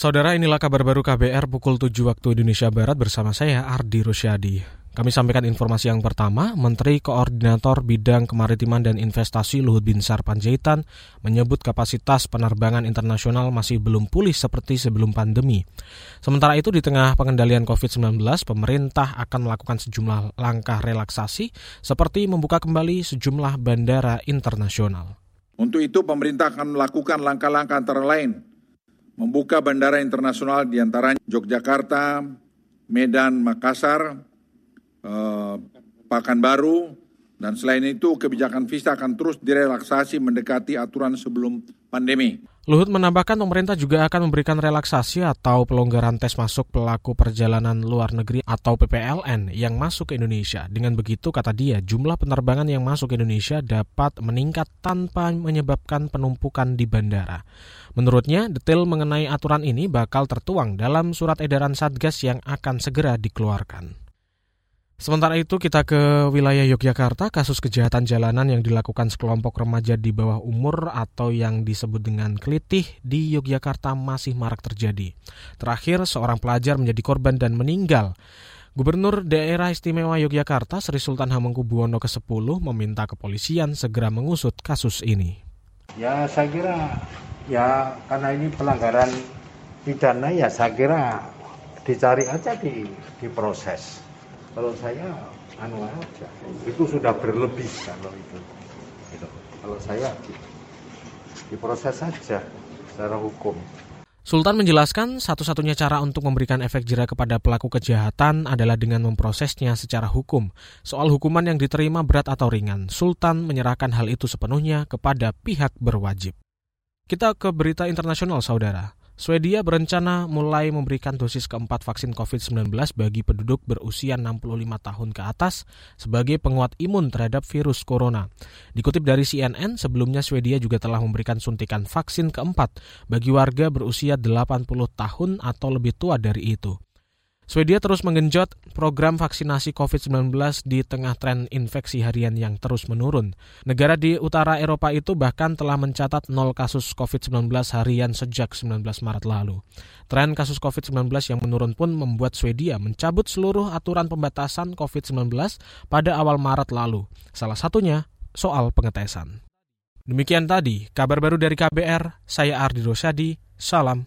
Saudara inilah kabar baru KBR pukul 7 waktu Indonesia Barat bersama saya Ardi Rusyadi. Kami sampaikan informasi yang pertama, Menteri Koordinator Bidang Kemaritiman dan Investasi Luhut Binsar Panjaitan menyebut kapasitas penerbangan internasional masih belum pulih seperti sebelum pandemi. Sementara itu di tengah pengendalian COVID-19, pemerintah akan melakukan sejumlah langkah relaksasi seperti membuka kembali sejumlah bandara internasional. Untuk itu pemerintah akan melakukan langkah-langkah antara lain membuka bandara internasional di antara Yogyakarta, Medan, Makassar, eh, Pakanbaru, dan selain itu kebijakan visa akan terus direlaksasi mendekati aturan sebelum pandemi. Luhut menambahkan pemerintah juga akan memberikan relaksasi atau pelonggaran tes masuk pelaku perjalanan luar negeri atau PPLN yang masuk ke Indonesia. Dengan begitu, kata dia, jumlah penerbangan yang masuk ke Indonesia dapat meningkat tanpa menyebabkan penumpukan di bandara. Menurutnya, detail mengenai aturan ini bakal tertuang dalam surat edaran Satgas yang akan segera dikeluarkan. Sementara itu kita ke wilayah Yogyakarta, kasus kejahatan jalanan yang dilakukan sekelompok remaja di bawah umur atau yang disebut dengan kelitih di Yogyakarta masih marak terjadi. Terakhir, seorang pelajar menjadi korban dan meninggal. Gubernur Daerah Istimewa Yogyakarta Sri Sultan Hamengkubuwono ke-10 meminta kepolisian segera mengusut kasus ini. Ya saya kira ya karena ini pelanggaran pidana ya saya kira dicari aja di diproses kalau saya anu aja itu sudah berlebih kalau itu gitu. kalau saya diproses saja secara hukum Sultan menjelaskan satu-satunya cara untuk memberikan efek jerah kepada pelaku kejahatan adalah dengan memprosesnya secara hukum. Soal hukuman yang diterima berat atau ringan, Sultan menyerahkan hal itu sepenuhnya kepada pihak berwajib. Kita ke berita internasional, saudara. Swedia berencana mulai memberikan dosis keempat vaksin COVID-19 bagi penduduk berusia 65 tahun ke atas sebagai penguat imun terhadap virus corona. Dikutip dari CNN, sebelumnya Swedia juga telah memberikan suntikan vaksin keempat bagi warga berusia 80 tahun atau lebih tua dari itu. Swedia terus menggenjot program vaksinasi COVID-19 di tengah tren infeksi harian yang terus menurun. Negara di utara Eropa itu bahkan telah mencatat nol kasus COVID-19 harian sejak 19 Maret lalu. Tren kasus COVID-19 yang menurun pun membuat Swedia mencabut seluruh aturan pembatasan COVID-19 pada awal Maret lalu. Salah satunya soal pengetesan. Demikian tadi kabar baru dari KBR, saya Ardi Rosyadi, salam